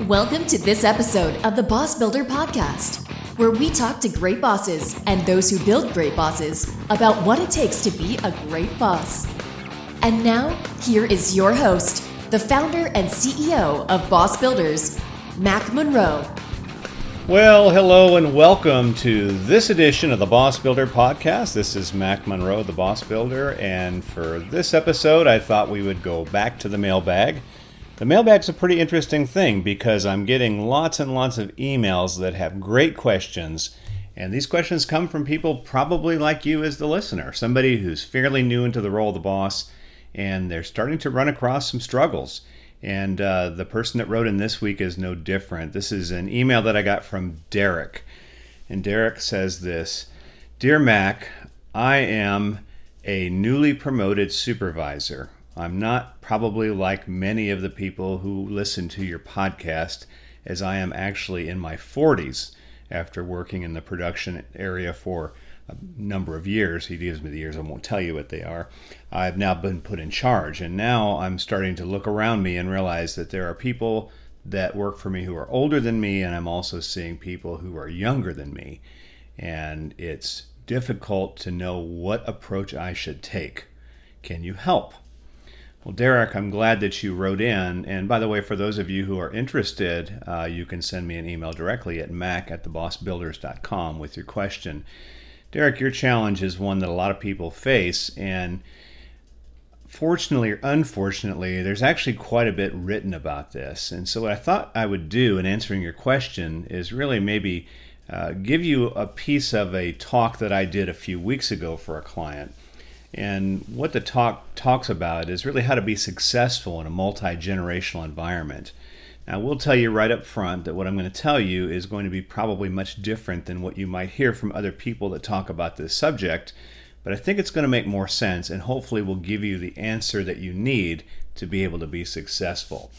Welcome to this episode of the Boss Builder Podcast, where we talk to great bosses and those who build great bosses about what it takes to be a great boss. And now, here is your host, the founder and CEO of Boss Builders, Mac Monroe. Well, hello and welcome to this edition of the Boss Builder podcast. This is Mac Monroe, the Boss Builder, and for this episode, I thought we would go back to the mailbag. The mailbag's a pretty interesting thing because I'm getting lots and lots of emails that have great questions. And these questions come from people probably like you as the listener, somebody who's fairly new into the role of the boss, and they're starting to run across some struggles. And uh, the person that wrote in this week is no different. This is an email that I got from Derek. And Derek says this Dear Mac, I am a newly promoted supervisor. I'm not probably like many of the people who listen to your podcast, as I am actually in my 40s after working in the production area for a number of years. He gives me the years, I won't tell you what they are. I've now been put in charge, and now I'm starting to look around me and realize that there are people that work for me who are older than me, and I'm also seeing people who are younger than me. And it's difficult to know what approach I should take. Can you help? Well, Derek, I'm glad that you wrote in. And by the way, for those of you who are interested, uh, you can send me an email directly at mac at thebossbuilders.com with your question. Derek, your challenge is one that a lot of people face, and fortunately or unfortunately, there's actually quite a bit written about this. And so, what I thought I would do in answering your question is really maybe uh, give you a piece of a talk that I did a few weeks ago for a client. And what the talk talks about is really how to be successful in a multi generational environment. Now, I will tell you right up front that what I'm going to tell you is going to be probably much different than what you might hear from other people that talk about this subject, but I think it's going to make more sense and hopefully will give you the answer that you need to be able to be successful.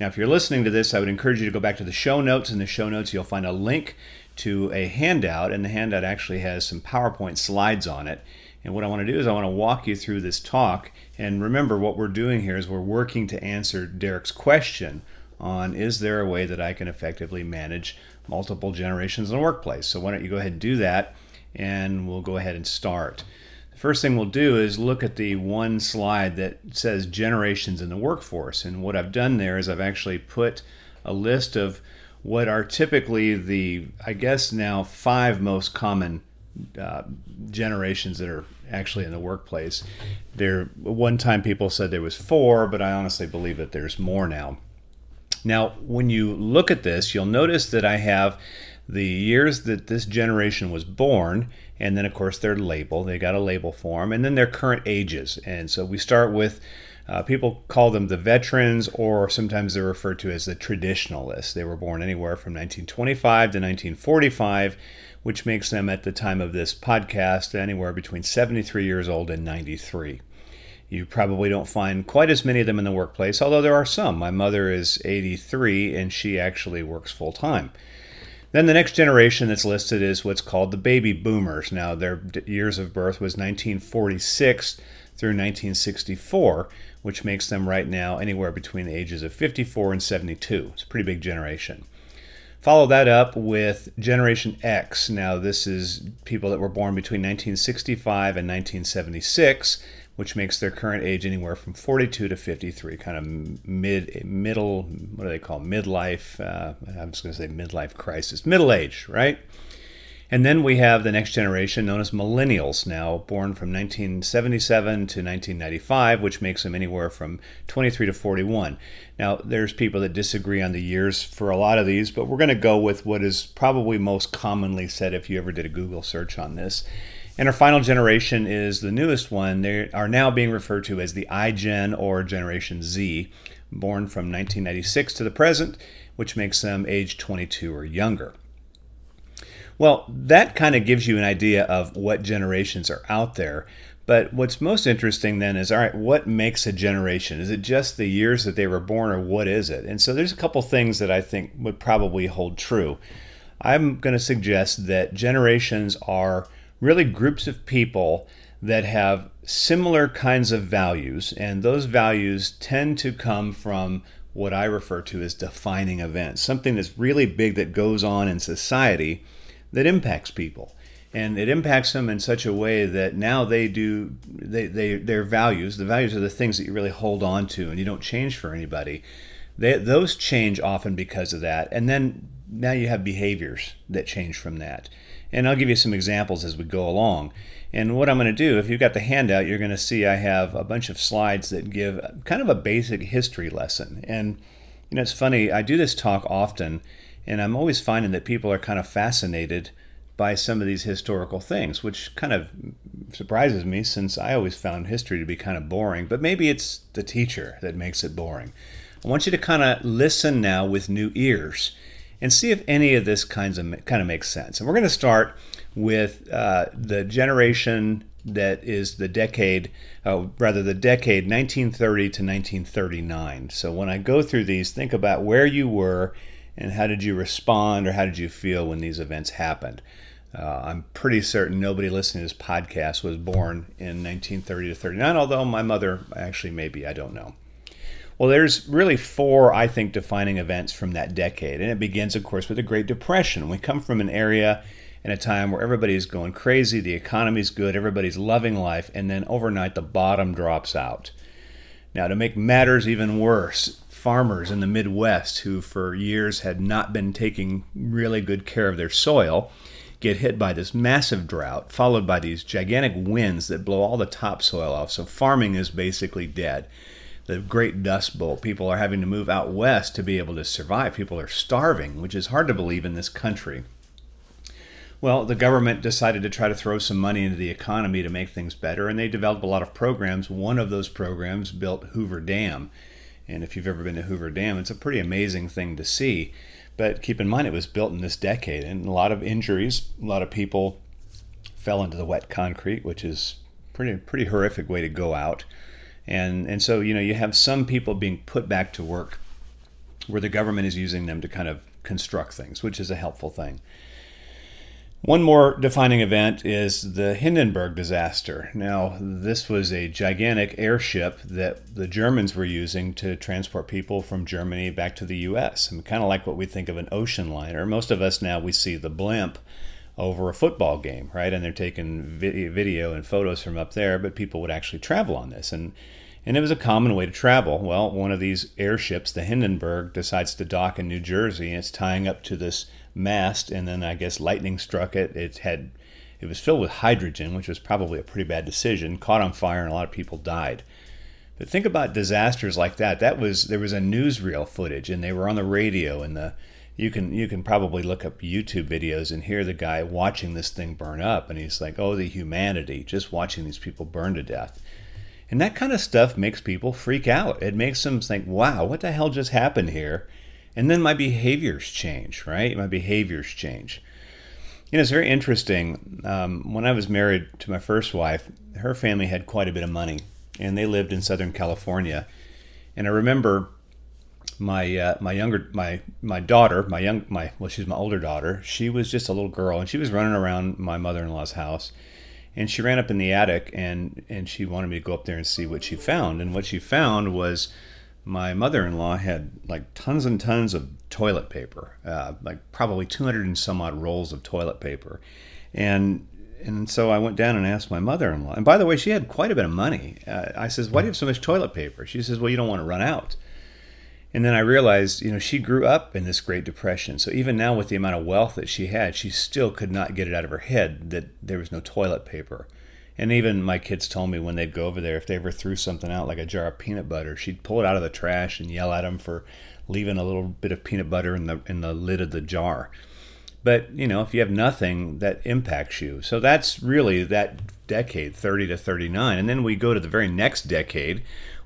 Now, if you're listening to this, I would encourage you to go back to the show notes. In the show notes, you'll find a link to a handout, and the handout actually has some PowerPoint slides on it. And what I want to do is I want to walk you through this talk. And remember, what we're doing here is we're working to answer Derek's question on is there a way that I can effectively manage multiple generations in the workplace? So why don't you go ahead and do that and we'll go ahead and start. The first thing we'll do is look at the one slide that says generations in the workforce. And what I've done there is I've actually put a list of what are typically the, I guess now, five most common uh, generations that are actually in the workplace. There, one time people said there was four, but I honestly believe that there's more now. Now, when you look at this, you'll notice that I have the years that this generation was born, and then, of course, their label. They got a label for them, and then their current ages. And so we start with uh, people call them the veterans, or sometimes they're referred to as the traditionalists. They were born anywhere from 1925 to 1945, which makes them, at the time of this podcast, anywhere between 73 years old and 93. You probably don't find quite as many of them in the workplace, although there are some. My mother is 83 and she actually works full time. Then the next generation that's listed is what's called the baby boomers. Now, their years of birth was 1946 through 1964, which makes them right now anywhere between the ages of 54 and 72. It's a pretty big generation. Follow that up with Generation X. Now, this is people that were born between 1965 and 1976 which makes their current age anywhere from 42 to 53, kind of mid, middle, what do they call midlife? Uh, I'm just going to say midlife crisis, middle age, right? And then we have the next generation known as millennials, now born from 1977 to 1995, which makes them anywhere from 23 to 41. Now, there's people that disagree on the years for a lot of these, but we're going to go with what is probably most commonly said if you ever did a Google search on this. And our final generation is the newest one. They are now being referred to as the iGen or Generation Z, born from 1996 to the present, which makes them age 22 or younger. Well, that kind of gives you an idea of what generations are out there. But what's most interesting then is all right, what makes a generation? Is it just the years that they were born, or what is it? And so there's a couple things that I think would probably hold true. I'm going to suggest that generations are really groups of people that have similar kinds of values, and those values tend to come from what I refer to as defining events, something that's really big that goes on in society that impacts people. And it impacts them in such a way that now they do they, they their values, the values are the things that you really hold on to and you don't change for anybody. They, those change often because of that. And then now you have behaviors that change from that. And I'll give you some examples as we go along. And what I'm going to do, if you've got the handout, you're going to see I have a bunch of slides that give kind of a basic history lesson. And, you know, it's funny, I do this talk often, and I'm always finding that people are kind of fascinated by some of these historical things, which kind of surprises me since I always found history to be kind of boring. But maybe it's the teacher that makes it boring. I want you to kind of listen now with new ears and see if any of this kinds of kind of makes sense. And we're going to start with uh, the generation that is the decade, uh, rather the decade 1930 to 1939. So when I go through these, think about where you were and how did you respond or how did you feel when these events happened. Uh, I'm pretty certain nobody listening to this podcast was born in 1930 to 39, although my mother actually maybe, I don't know. Well, there's really four, I think, defining events from that decade. And it begins, of course, with the Great Depression. We come from an area in a time where everybody's going crazy, the economy's good, everybody's loving life, and then overnight the bottom drops out. Now, to make matters even worse, farmers in the Midwest who for years had not been taking really good care of their soil get hit by this massive drought, followed by these gigantic winds that blow all the topsoil off. So farming is basically dead the Great Dust Bowl. People are having to move out west to be able to survive. People are starving, which is hard to believe in this country. Well, the government decided to try to throw some money into the economy to make things better, and they developed a lot of programs. One of those programs built Hoover Dam. And if you've ever been to Hoover Dam, it's a pretty amazing thing to see. But keep in mind, it was built in this decade, and a lot of injuries, a lot of people fell into the wet concrete, which is pretty pretty horrific way to go out. And, and so, you know, you have some people being put back to work where the government is using them to kind of construct things, which is a helpful thing. One more defining event is the Hindenburg disaster. Now, this was a gigantic airship that the Germans were using to transport people from Germany back to the US. And kind of like what we think of an ocean liner. Most of us now we see the blimp over a football game, right? And they're taking video and photos from up there, but people would actually travel on this. And and it was a common way to travel. Well, one of these airships, the Hindenburg, decides to dock in New Jersey, and it's tying up to this mast, and then I guess lightning struck it. It had it was filled with hydrogen, which was probably a pretty bad decision. Caught on fire, and a lot of people died. But think about disasters like that. That was there was a newsreel footage, and they were on the radio, and the you can you can probably look up YouTube videos and hear the guy watching this thing burn up, and he's like, "Oh, the humanity! Just watching these people burn to death." And that kind of stuff makes people freak out. It makes them think, wow, what the hell just happened here? And then my behaviors change, right? My behaviors change. You know, it's very interesting. Um, when I was married to my first wife, her family had quite a bit of money, and they lived in Southern California. And I remember my uh, my younger my my daughter, my young my well, she's my older daughter. She was just a little girl, and she was running around my mother-in-law's house and she ran up in the attic and and she wanted me to go up there and see what she found and what she found was my mother-in-law had like tons and tons of toilet paper uh, like probably 200 and some odd rolls of toilet paper. And and so I went down and asked my mother-in-law. And by the way she had quite a bit of money. Uh, I says why do you have so much toilet paper? She says well you don't want to run out. And then I realized, you know, she grew up in this Great Depression. So even now, with the amount of wealth that she had, she still could not get it out of her head that there was no toilet paper. And even my kids told me when they'd go over there, if they ever threw something out, like a jar of peanut butter, she'd pull it out of the trash and yell at them for leaving a little bit of peanut butter in the in the lid of the jar. But you know, if you have nothing, that impacts you. So that's really that decade, 30 to 39, and then we go to the very next decade,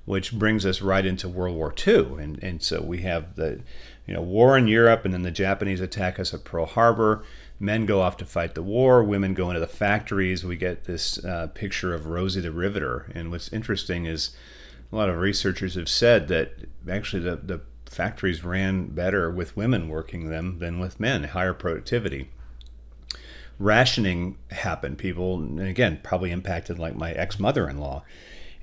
which brings us right into World War II. And, and so we have the you know, war in Europe, and then the Japanese attack us at Pearl Harbor. Men go off to fight the war, women go into the factories. We get this uh, picture of Rosie the Riveter. And what's interesting is a lot of researchers have said that actually the, the factories ran better with women working them than with men, higher productivity. Rationing happened. People, and again, probably impacted like my ex mother in law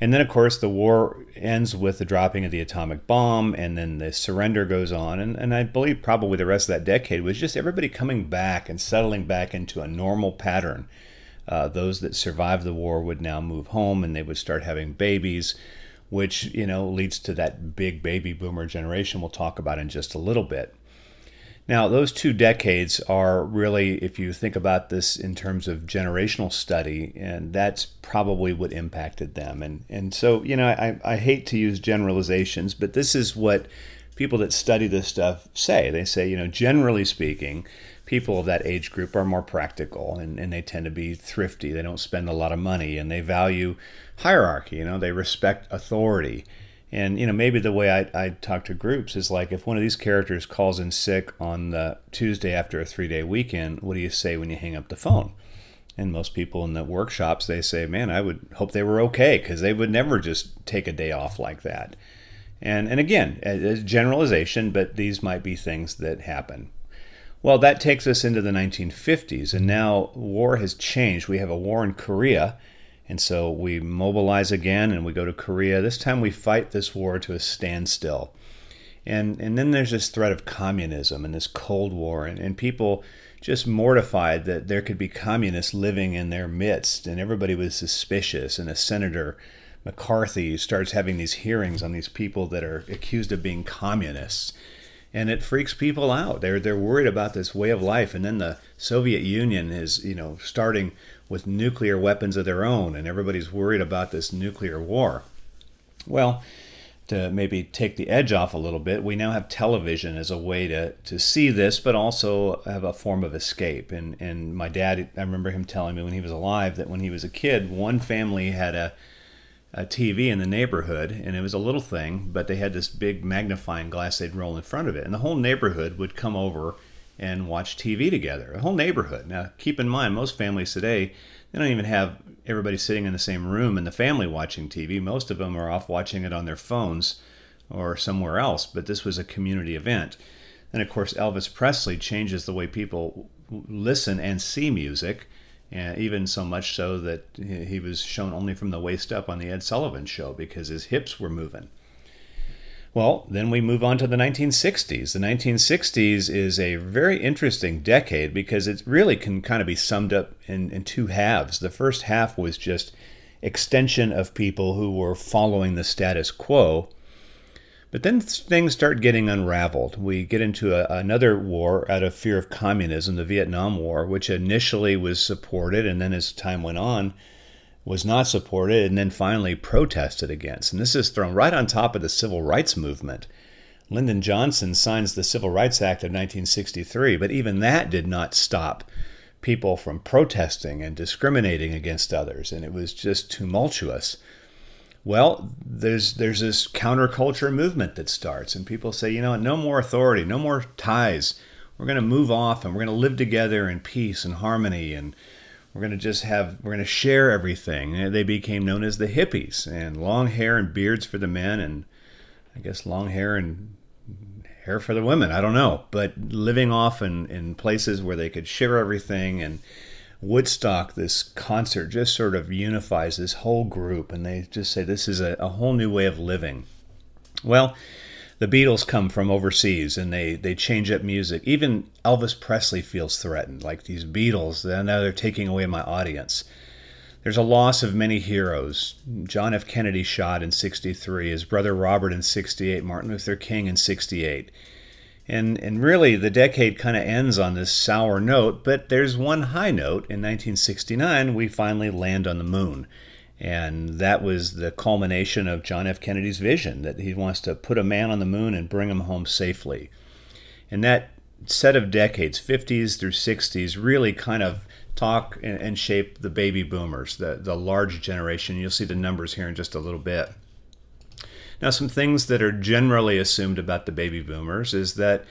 And then, of course, the war ends with the dropping of the atomic bomb, and then the surrender goes on. And, and I believe probably the rest of that decade was just everybody coming back and settling back into a normal pattern. Uh, those that survived the war would now move home and they would start having babies, which you know leads to that big baby boomer generation we'll talk about in just a little bit. Now, those two decades are really, if you think about this in terms of generational study, and that's probably what impacted them. And and so, you know, I, I hate to use generalizations, but this is what people that study this stuff say. They say, you know, generally speaking, people of that age group are more practical and, and they tend to be thrifty. They don't spend a lot of money and they value hierarchy, you know, they respect authority and you know, maybe the way I, I talk to groups is like if one of these characters calls in sick on the Tuesday after a three day weekend, what do you say when you hang up the phone? And most people in the workshops they say, "Man, I would hope they were okay because they would never just take a day off like that." And and again, a generalization, but these might be things that happen. Well, that takes us into the 1950s, and now war has changed. We have a war in Korea and so we mobilize again and we go to Korea. This time we fight this war to a standstill. And, and then there's this threat of communism and this Cold War, and, and people just mortified that there could be communists living in their midst, and everybody was suspicious. And a senator, McCarthy, starts having these hearings on these people that are accused of being communists and it freaks people out. They're they're worried about this way of life, and then the Soviet Union is you know starting with nuclear weapons of their own, and everybody's worried about this nuclear war. Well, to maybe take the edge off a little bit, we now have television as a way to, to see this, but also have a form of escape. And, and my dad, I remember him telling me when he was alive that when he was a kid, one family had a, a TV in the neighborhood, and it was a little thing, but they had this big magnifying glass they'd roll in front of it. And the whole neighborhood would come over and watch TV together. A whole neighborhood. Now, keep in mind, most families today, they don't even have everybody sitting in the same room and the family watching TV. Most of them are off watching it on their phones or somewhere else, but this was a community event. And of course, Elvis Presley changes the way people listen and see music, and even so much so that he was shown only from the waist up on the Ed Sullivan show because his hips were moving. Well, then we move on to the 1960s. The 1960s is a very interesting decade because it really can kind of be summed up in, in two halves. The first half was just extension of people who were following the status quo. But then things start getting unraveled. We get into a, another war out of fear of communism, the Vietnam War, which initially was supported, and then as time went on, was not supported and then finally protested against. And this is thrown right on top of the civil rights movement. Lyndon Johnson signs the Civil Rights Act of 1963, but even that did not stop people from protesting and discriminating against others, and it was just tumultuous. Well, there's there's this counterculture movement that starts, and people say, you know, no more authority, no more ties. We're going to move off, and we're going to live together in peace and harmony, and we're going to just have we're going to share everything. And they became known as the hippies and long hair and beards for the men and i guess long hair and hair for the women. I don't know. But living off in, in places where they could share everything and woodstock this concert just sort of unifies this whole group and they just say this is a, a whole new way of living. Well the Beatles come from overseas and they, they change up music. Even Elvis Presley feels threatened, like these Beatles, now they're taking away my audience. There's a loss of many heroes. John F. Kennedy shot in 63, his brother Robert in 68, Martin Luther King in 68. And, and really, the decade kind of ends on this sour note, but there's one high note. In 1969, we finally land on the moon. And that was the culmination of John F. Kennedy's vision that he wants to put a man on the moon and bring him home safely. And that set of decades, 50s through 60s, really kind of talk and, and shape the baby boomers, the, the large generation. You'll see the numbers here in just a little bit. Now, some things that are generally assumed about the baby boomers is that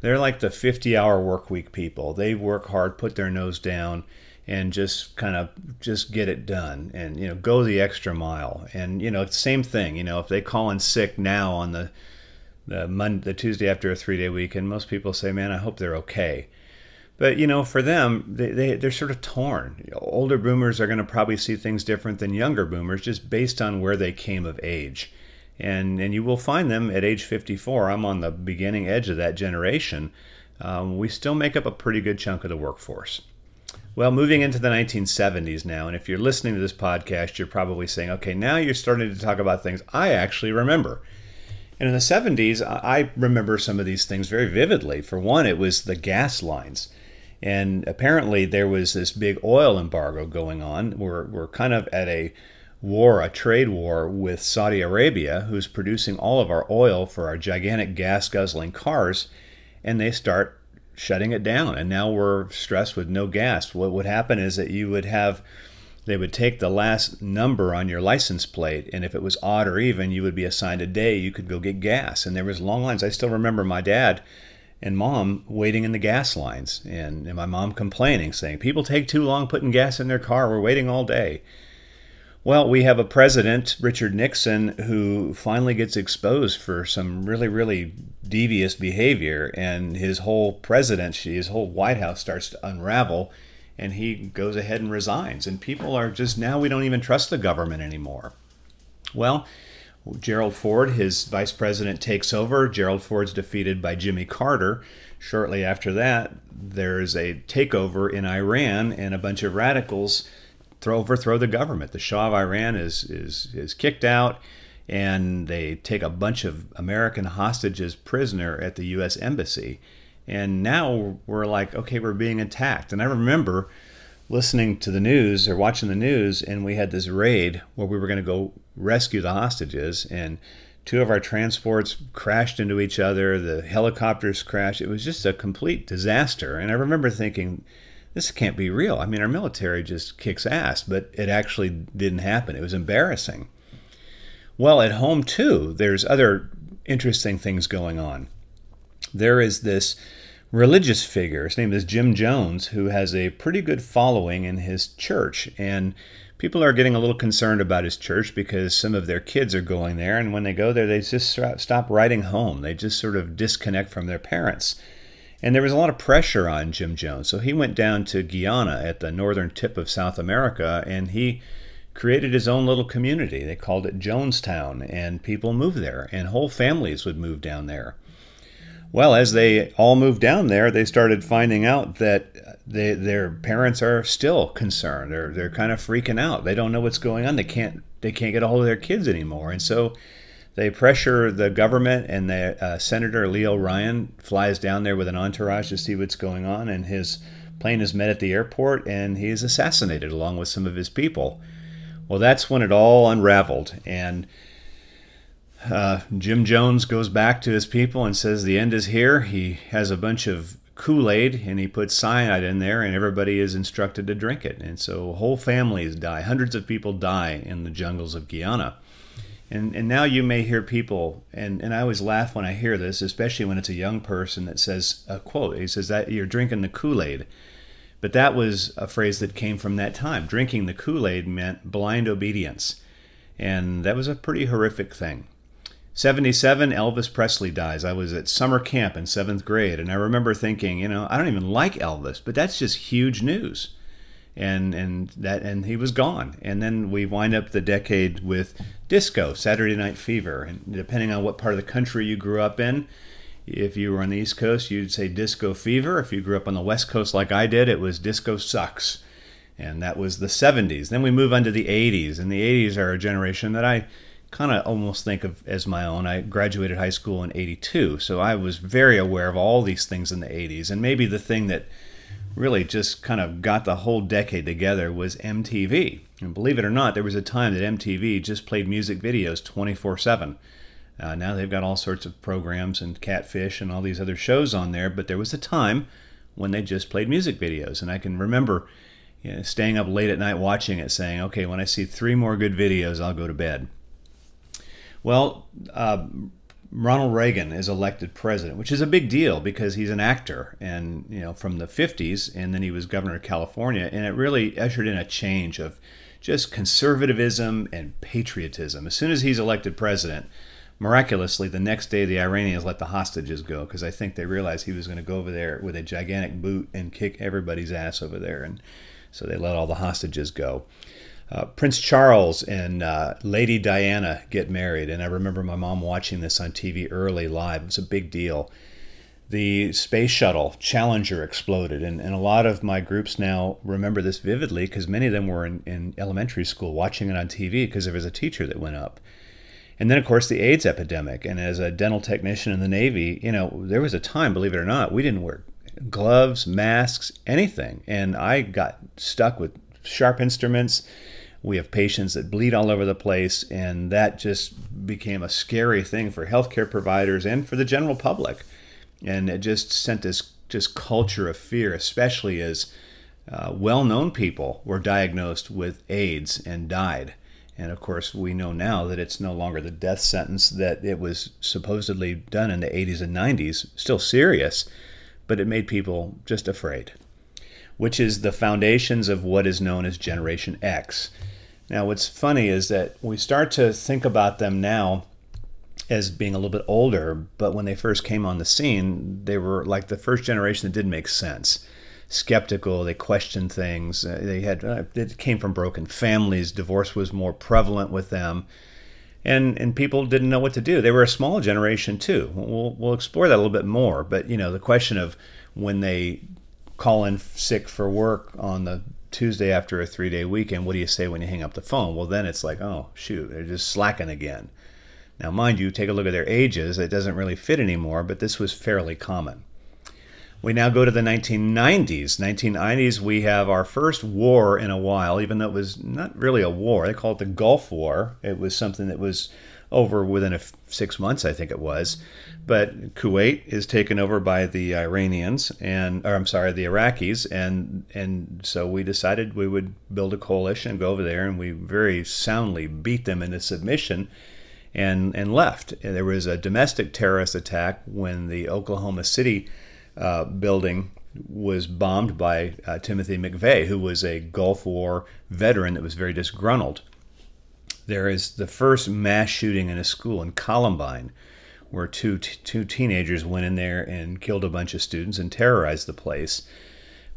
they're like the 50 hour work week people. They work hard, put their nose down, and just kind of just get it done and you know go the extra mile and you know same thing you know if they call in sick now on the the Monday, the Tuesday after a three day weekend most people say man I hope they're okay But you know, for them, they, they they're sort of torn. Older boomers are going to probably see things different than younger boomers, just based on where they came of age, and and you will find them at age 54. I'm on the beginning edge of that generation. Um, we still make up a pretty good chunk of the workforce. Well, moving into the 1970s now, and if you're listening to this podcast, you're probably saying, okay, now you're starting to talk about things I actually remember. And in the 70s, I remember some of these things very vividly. For one, it was the gas lines. And apparently, there was this big oil embargo going on. We're, we're kind of at a war, a trade war with Saudi Arabia, who's producing all of our oil for our gigantic gas guzzling cars. And they start shutting it down. And now we're stressed with no gas. What would happen is that you would have they would take the last number on your license plate and if it was odd or even you would be assigned a day you could go get gas and there was long lines i still remember my dad and mom waiting in the gas lines and, and my mom complaining saying people take too long putting gas in their car we're waiting all day well we have a president richard nixon who finally gets exposed for some really really devious behavior and his whole presidency his whole white house starts to unravel and he goes ahead and resigns and people are just now we don't even trust the government anymore well Gerald Ford, his vice president, takes over. Gerald Ford's defeated by Jimmy Carter. Shortly after that, there's a takeover in Iran, and a bunch of radicals throw overthrow the government. The Shah of Iran is is is kicked out, and they take a bunch of American hostages prisoner at the U.S. embassy. And now we're like, okay, we're being attacked. And I remember listening to the news or watching the news, and we had this raid where we were going to go rescue the hostages, and two of our transports crashed into each other. The helicopters crashed. It was just a complete disaster. And I remember thinking, this can't be real. I mean, our military just kicks ass, but it actually didn't happen. It was embarrassing. Well, at home, too, there's other interesting things going on. There is this religious figure. His name is Jim Jones, who has a pretty good following in his church. And people are getting a little concerned about his church because some of their kids are going there. And when they go there, they just stop writing home. They just sort of disconnect from their parents. And there was a lot of pressure on Jim Jones. So he went down to Guyana at the northern tip of South America and he created his own little community. They called it Jonestown. And people moved there, and whole families would move down there. Well, as they all moved down there, they started finding out that uh, they, their parents are still concerned. They're they're kind of freaking out. They don't know what's going on. They can't they can't get a hold of their kids anymore, and so they pressure the government. And the uh, Senator Leo Ryan flies down there with an entourage to see what's going on, and his plane is met at the airport, and he is assassinated along with some of his people. Well, that's when it all unraveled, and uh, Jim Jones goes back to his people and says the end is here. He has a bunch of Kool Aid and he puts cyanide in there, and everybody is instructed to drink it. And so whole families die. Hundreds of people die in the jungles of Guyana. And, and now you may hear people, and, and I always laugh when I hear this, especially when it's a young person that says a quote. He says that you're drinking the Kool Aid. But that was a phrase that came from that time. Drinking the Kool Aid meant blind obedience. And that was a pretty horrific thing. 77, Elvis Presley dies. I was at summer camp in seventh grade, and I remember thinking, you know, I don't even like Elvis, but that's just huge news. And and that and he was gone. And then we wind up the decade with disco, Saturday Night Fever, and depending on what part of the country you grew up in, if you were on the East Coast, you'd say disco fever. If you grew up on the West Coast like I did, it was disco sucks. And that was the 70s. Then we move on to the 80s, and the 80s are a generation that I kind of almost think of as my own. I graduated high school in 82, so I was very aware of all these things in the 80s. And maybe the thing that really just kind of got the whole decade together was MTV. And believe it or not, there was a time that MTV just played music videos 24 uh, 7. now they've got all sorts of programs and Catfish and all these other shows on there, but there was a time when they just played music videos. And I can remember you know, staying up late at night watching it, saying, okay, when I see three more good videos, I'll go to bed. Well, uh, Ronald Reagan is elected president, which is a big deal because he's an actor and, you know, from the 50s, and then he was governor of California, and it really ushered in a change of just conservatism and patriotism. As soon as he's elected president, miraculously, the next day the Iranians let the hostages go because I think they realized he was going to go over there with a gigantic boot and kick everybody's ass over there, and so they let all the hostages go. Uh, Prince Charles and uh, Lady Diana get married, and I remember my mom watching this on TV early live. It was a big deal. The space shuttle Challenger exploded, and, and a lot of my groups now remember this vividly because many of them were in, in elementary school watching it on TV because there was a teacher that went up. And then, of course, the AIDS epidemic. And as a dental technician in the Navy, you know, there was a time, believe it or not, we didn't wear gloves, masks, anything. And I got stuck with sharp instruments we have patients that bleed all over the place, and that just became a scary thing for healthcare providers and for the general public. And it just sent this just culture of fear, especially as uh, well known people were diagnosed with AIDS and died. And of course, we know now that it's no longer the death sentence that it was supposedly done in the 80s and 90s, still serious, but it made people just afraid, which is the foundations of what is known as Generation X. Now, what's funny is that we start to think about them now as being a little bit older, but when they first came on the scene, they were like the first generation that didn't make sense. Skeptical, they questioned things. Uh, they had uh, it came from broken families. Divorce was more prevalent with them, and and people didn't know what to do. They were a small generation too. We'll we'll explore that a little bit more. But you know, the question of when they call in sick for work on the Tuesday after a three day weekend, what do you say when you hang up the phone? Well, then it's like, oh, shoot, they're just slacking again. Now, mind you, take a look at their ages. It doesn't really fit anymore, but this was fairly common. We now go to the 1990s. 1990s, we have our first war in a while, even though it was not really a war. They call it the Gulf War. It was something that was over within a f- six months, I think it was. But Kuwait is taken over by the Iranians and, or I'm sorry, the Iraqis, and and so we decided we would build a coalition, and go over there, and we very soundly beat them into submission, and and left. And there was a domestic terrorist attack when the Oklahoma City uh, building was bombed by uh, Timothy McVeigh, who was a Gulf War veteran that was very disgruntled. There is the first mass shooting in a school in Columbine where two t- two teenagers went in there and killed a bunch of students and terrorized the place.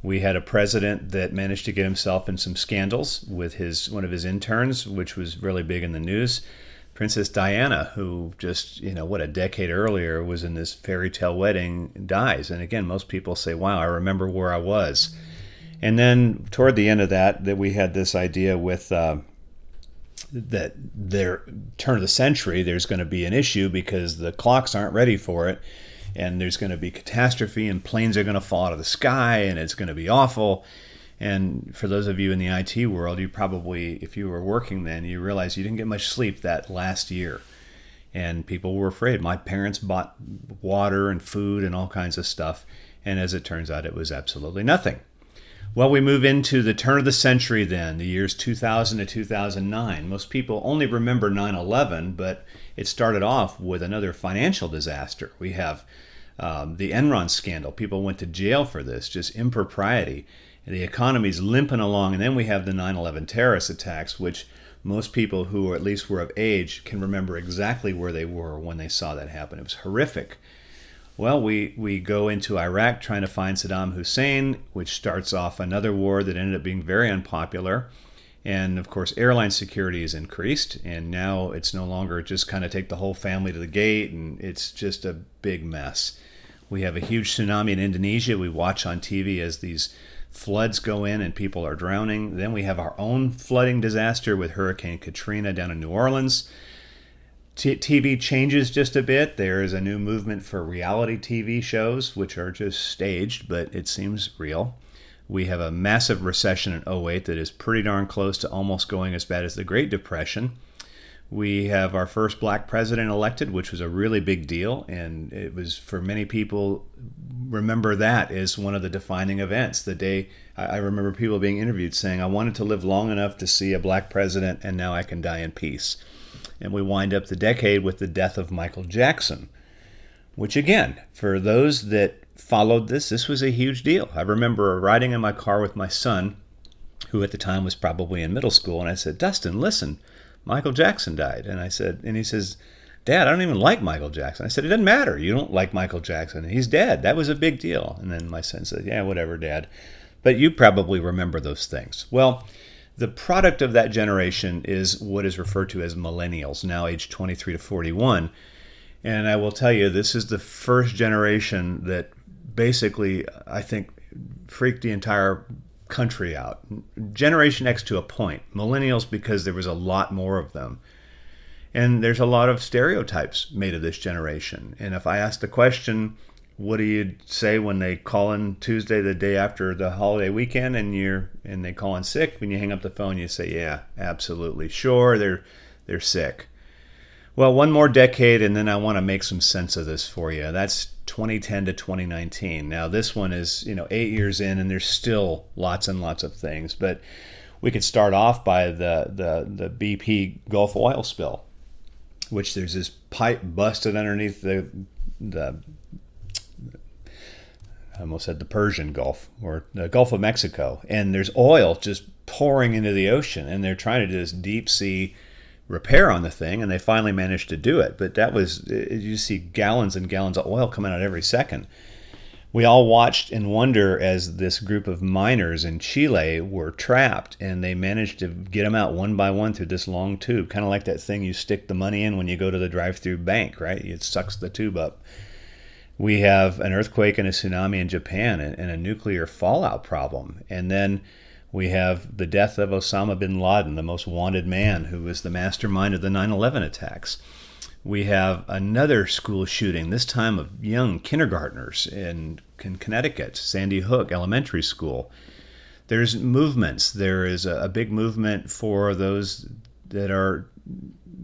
We had a president that managed to get himself in some scandals with his one of his interns, which was really big in the news. Princess Diana, who just you know what a decade earlier was in this fairy tale wedding, dies. And again, most people say, "Wow, I remember where I was." And then toward the end of that, that we had this idea with uh, that their turn of the century there's going to be an issue because the clocks aren't ready for it and there's going to be catastrophe and planes are going to fall out of the sky and it's going to be awful. And for those of you in the IT world you probably if you were working then you realize you didn't get much sleep that last year. And people were afraid. My parents bought water and food and all kinds of stuff and as it turns out it was absolutely nothing well, we move into the turn of the century then, the years 2000 to 2009. Most people only remember 9 11, but it started off with another financial disaster. We have um, the Enron scandal. People went to jail for this, just impropriety. The economy's limping along, and then we have the 9 11 terrorist attacks, which most people who at least were of age can remember exactly where they were when they saw that happen. It was horrific. Well, we, we go into Iraq trying to find Saddam Hussein, which starts off another war that ended up being very unpopular. And of course, airline security is increased, and now it's no longer just kind of take the whole family to the gate, and it's just a big mess. We have a huge tsunami in Indonesia. We watch on TV as these floods go in and people are drowning. Then we have our own flooding disaster with Hurricane Katrina down in New Orleans. TV changes just a bit. There is a new movement for reality TV shows, which are just staged, but it seems real. We have a massive recession in 08 that is pretty darn close to almost going as bad as the Great Depression. We have our first black president elected, which was a really big deal. And it was for many people, remember that as one of the defining events. The day I remember people being interviewed saying, I wanted to live long enough to see a black president, and now I can die in peace and we wind up the decade with the death of Michael Jackson, which, again, for those that followed this, this was a huge deal. I remember riding in my car with my son, who at the time was probably in middle school, and I said, Dustin, listen, Michael Jackson died. And I said, and he says, Dad, I don't even like Michael Jackson. I said, It doesn't matter. You don't like Michael Jackson. He's dead. That was a big deal. And then my son said, Yeah, whatever, Dad. But you probably remember those things. Well, the product of that generation is what is referred to as millennials, now age 23 to 41. And I will tell you, this is the first generation that basically, I think, freaked the entire country out. Generation X to a point, millennials because there was a lot more of them. And there's a lot of stereotypes made of this generation. And if I ask the question, what do you say when they call in Tuesday, the day after the holiday weekend, and you're and they call in sick? When you hang up the phone, you say, "Yeah, absolutely, sure, they're they're sick." Well, one more decade, and then I want to make some sense of this for you. That's 2010 to 2019. Now, this one is you know eight years in, and there's still lots and lots of things. But we could start off by the the the BP Gulf oil spill, which there's this pipe busted underneath the the I almost said the Persian Gulf or the Gulf of Mexico, and there's oil just pouring into the ocean, and they're trying to do this deep sea repair on the thing, and they finally managed to do it. But that was you see gallons and gallons of oil coming out every second. We all watched in wonder as this group of miners in Chile were trapped, and they managed to get them out one by one through this long tube, kind of like that thing you stick the money in when you go to the drive-through bank, right? It sucks the tube up we have an earthquake and a tsunami in Japan and, and, a nuclear fallout problem. And then we have the death of Osama bin Laden, the most wanted man who was the mastermind of the 9 11 attacks. We have another school shooting, this time of young kindergartners in, in Connecticut, Sandy Hook Elementary School. There's movements. There is a, a big movement for those that are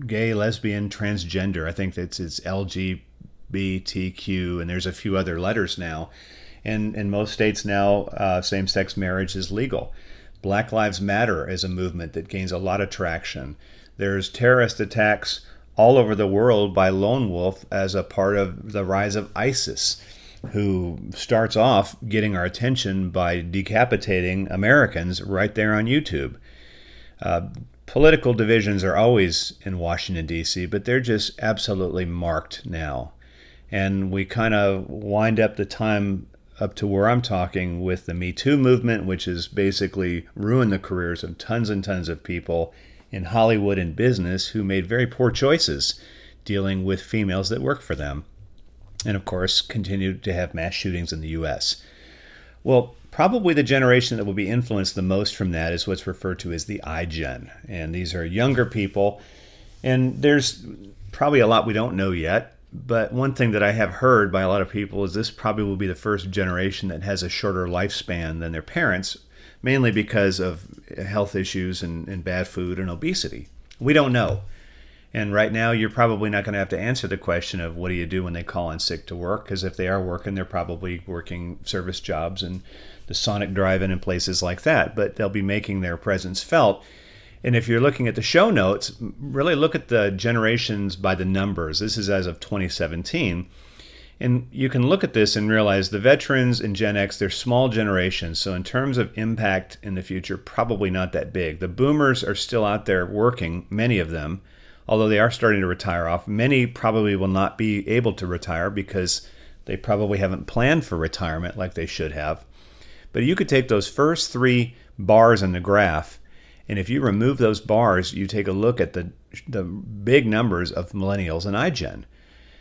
gay, lesbian, transgender. I think it's, it's LGBT LGBTQ, and there's a few other letters now. And in most states now, uh, same sex marriage is legal. Black Lives Matter is a movement that gains a lot of traction. There's terrorist attacks all over the world by Lone Wolf as a part of the rise of ISIS, who starts off getting our attention by decapitating Americans right there on YouTube. Uh, political divisions are always in Washington, D.C., but they're just absolutely marked now and we kind of wind up the time up to where I'm talking with the Me Too movement, which has basically ruined the careers of tons and tons of people in Hollywood and business who made very poor choices dealing with females that work for them. And of course, continued to have mass shootings in the US. Well, probably the generation that will be influenced the most from that is what's referred to as the iGen. And these are younger people. And there's probably a lot we don't know yet but one thing that I have heard by a lot of people is this probably will be the first generation that has a shorter lifespan than their parents, mainly because of health issues and, and bad food and obesity. We don't know. And right now, you're probably not going to have to answer the question of what do you do when they call in sick to work, because if they are working, they're probably working service jobs and the Sonic Drive-In and places like that. But they'll be making their presence felt and if you're looking at the show notes, really look at the generations by the numbers. This is as of 2017. And you can look at this and realize the veterans and Gen X, they're small generations. So, in terms of impact in the future, probably not that big. The boomers are still out there working, many of them, although they are starting to retire off. Many probably will not be able to retire because they probably haven't planned for retirement like they should have. But you could take those first three bars in the graph and if you remove those bars, you take a look at the the big numbers of millennials and iGen.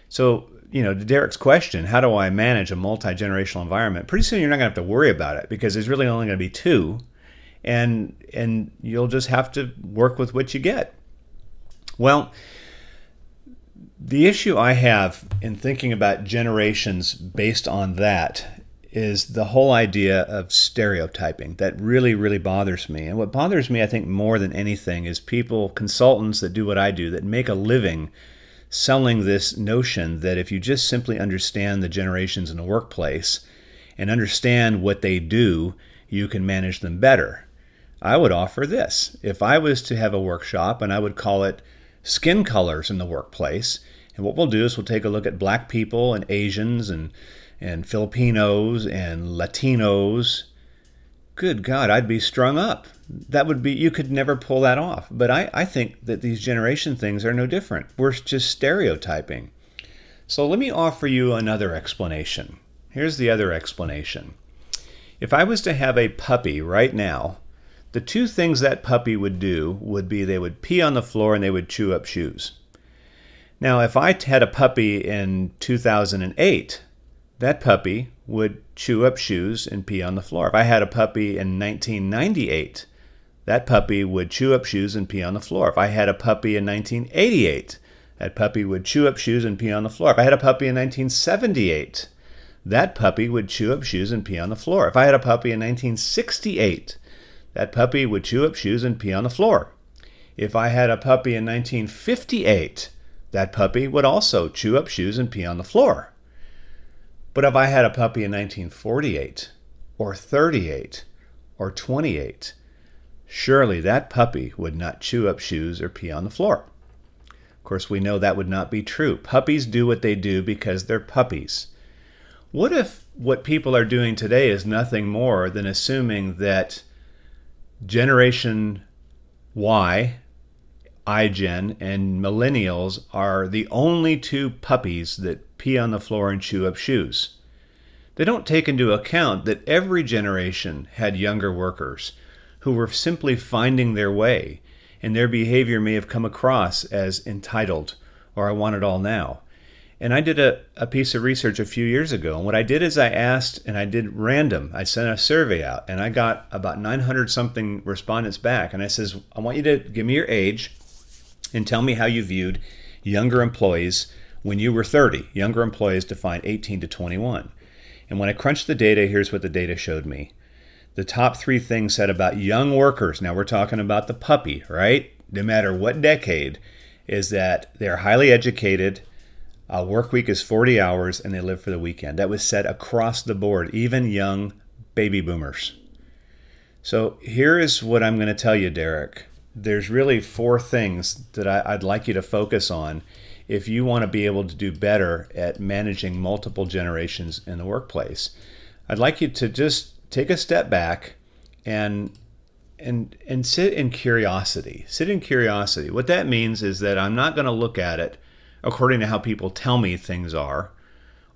So, you know, to Derek's question, how do I manage a multi generational environment? Pretty soon you're not going to have to worry about it because there's really only going to be two, and and you'll just have to work with what you get. Well, the issue I have in thinking about generations based on that is the whole idea of stereotyping that really, really bothers me. And what bothers me, I think, more than anything is people, consultants that do what I do, that make a living selling this notion that if you just simply understand the generations in the workplace and understand what they do, you can manage them better. I would offer this. If I was to have a workshop and I would call it skin colors in the workplace, and what we'll do is we'll take a look at black people and Asians and and Filipinos and Latinos good God, I'd be strung up. That would be, you could never pull that off. But I, I think that these generation things are no different. We're just stereotyping. So let me offer you another explanation. Here's the other explanation. If I was to have a puppy right now, the two things that puppy would do would be they would pee on the floor and they would chew up shoes. Now, if I had a puppy in 2008, that puppy would chew up shoes and pee on the floor. If I had a puppy in 1998, that puppy would chew up shoes and pee on the floor. If I had a puppy in 1988, that puppy would chew up shoes and pee on the floor. If I had a puppy in 1978, that puppy would chew up shoes and pee on the floor. If I had a puppy in 1968, that puppy would chew up shoes and pee on the floor. If I had a puppy in 1958, that puppy would also chew up shoes and pee on the floor. But if I had a puppy in 1948, or 38, or 28, surely that puppy would not chew up shoes or pee on the floor. Of course, we know that would not be true. Puppies do what they do because they're puppies. What if what people are doing today is nothing more than assuming that Generation Y, iGen, and millennials are the only two puppies that pee on the floor and chew up shoes. They don't take into account that every generation had younger workers who were simply finding their way, and their behavior may have come across as entitled or I want it all now. And I did a, a piece of research a few years ago. And what I did is I asked, and I did random, I sent a survey out, and I got about 900 something respondents back. And I says, I want you to give me your age and tell me how you viewed younger employees when you were 30, younger employees defined 18 to 21. And when I crunched the data, here's what the data showed me. The top three things said about young workers, now we're talking about the puppy, right? No matter what decade, is that they're highly educated a work week is 40 hours and they live for the weekend. That was said across the board, even young baby boomers. So here is what I'm going to tell you, Derek. There's really four things that I, would like you to focus on if you want to be able to do better at managing multiple generations in the workplace. I'd like you to just take a step back and and and sit in curiosity. Sit in curiosity. What that means is that I'm not going to look at it according to how people tell me things are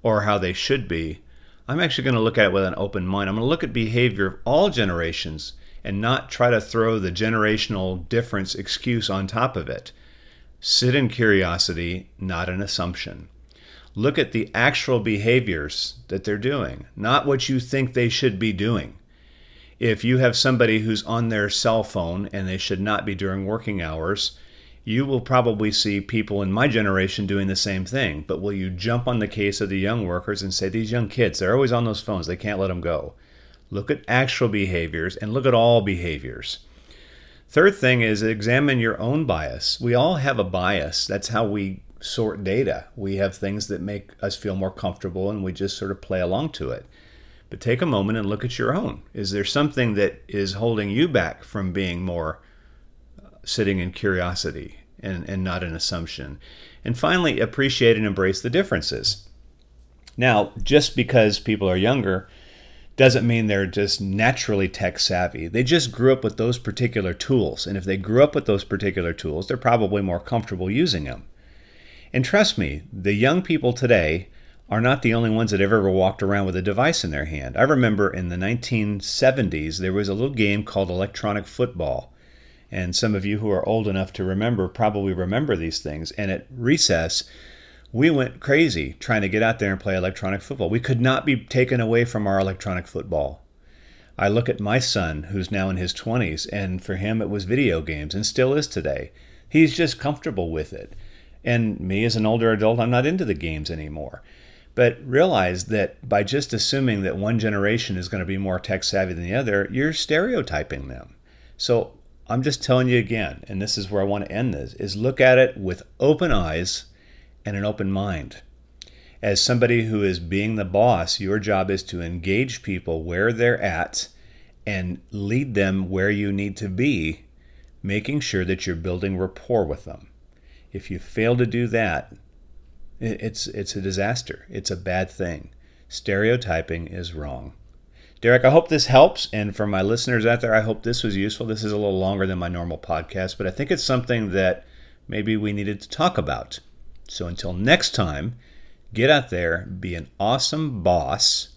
or how they should be. I'm actually going to look at it with an open mind. I'm going to look at behavior of all generations and not try to throw the generational difference excuse on top of it. Sit in curiosity, not an assumption. Look at the actual behaviors that they're doing, not what you think they should be doing. If you have somebody who's on their cell phone and they should not be during working hours, you will probably see people in my generation doing the same thing. But will you jump on the case of the young workers and say, these young kids, they're always on those phones, they can't let them go? Look at actual behaviors and look at all behaviors. Third thing is examine your own bias. We all have a bias. That's how we sort data. We have things that make us feel more comfortable and we just sort of play along to it. But take a moment and look at your own. Is there something that is holding you back from being more uh, sitting in curiosity and, and not an assumption. And finally, appreciate and embrace the differences. Now, just because people are younger doesn't mean they're just naturally tech savvy. They just grew up with those particular tools. And if they grew up with those particular tools, they're probably more comfortable using them. And trust me, the young people today are not the only ones that have ever walked around with a device in their hand. I remember in the 1970s, there was a little game called electronic football. And some of you who are old enough to remember probably remember these things. And at recess, we went crazy trying to get out there and play electronic football. We could not be taken away from our electronic football. I look at my son, who's now in his 20s, and for him it was video games and still is today. He's just comfortable with it. And me, as an older adult, I'm not into the games anymore. But realize that by just assuming that one generation is going to be more tech savvy than the other, you're stereotyping them. So I'm just telling you again, and this is where I want to end this, is look at it with open eyes and an open mind. As somebody who is being the boss, your job is to engage people where they're at and lead them where you need to be, making sure that you're building rapport with them. If you fail to do that, it's it's a disaster. It's a bad thing. Stereotyping is wrong. Derek, I hope this helps. And for my listeners out there, I hope this was useful. This is a little longer than my normal podcast, but I think it's something that maybe we needed to talk about. So until next time, get out there, be an awesome boss,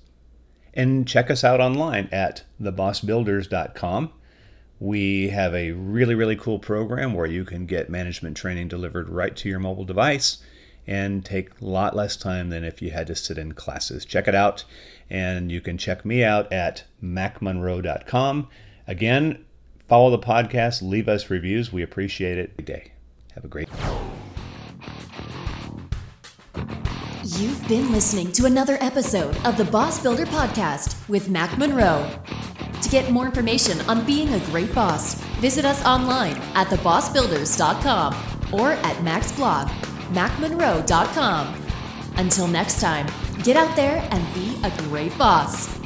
and check us out online at thebossbuilders.com. We have a really, really cool program where you can get management training delivered right to your mobile device and take a lot less time than if you had to sit in classes. Check it out, and you can check me out at macmonroe.com. Again, follow the podcast, leave us reviews. We appreciate it. Good day. Have a great You've been listening to another episode of the Boss Builder Podcast with Mac Monroe. To get more information on being a great boss, visit us online at thebossbuilders.com or at Mac's blog, macmonroe.com. Until next time, get out there and be a great boss.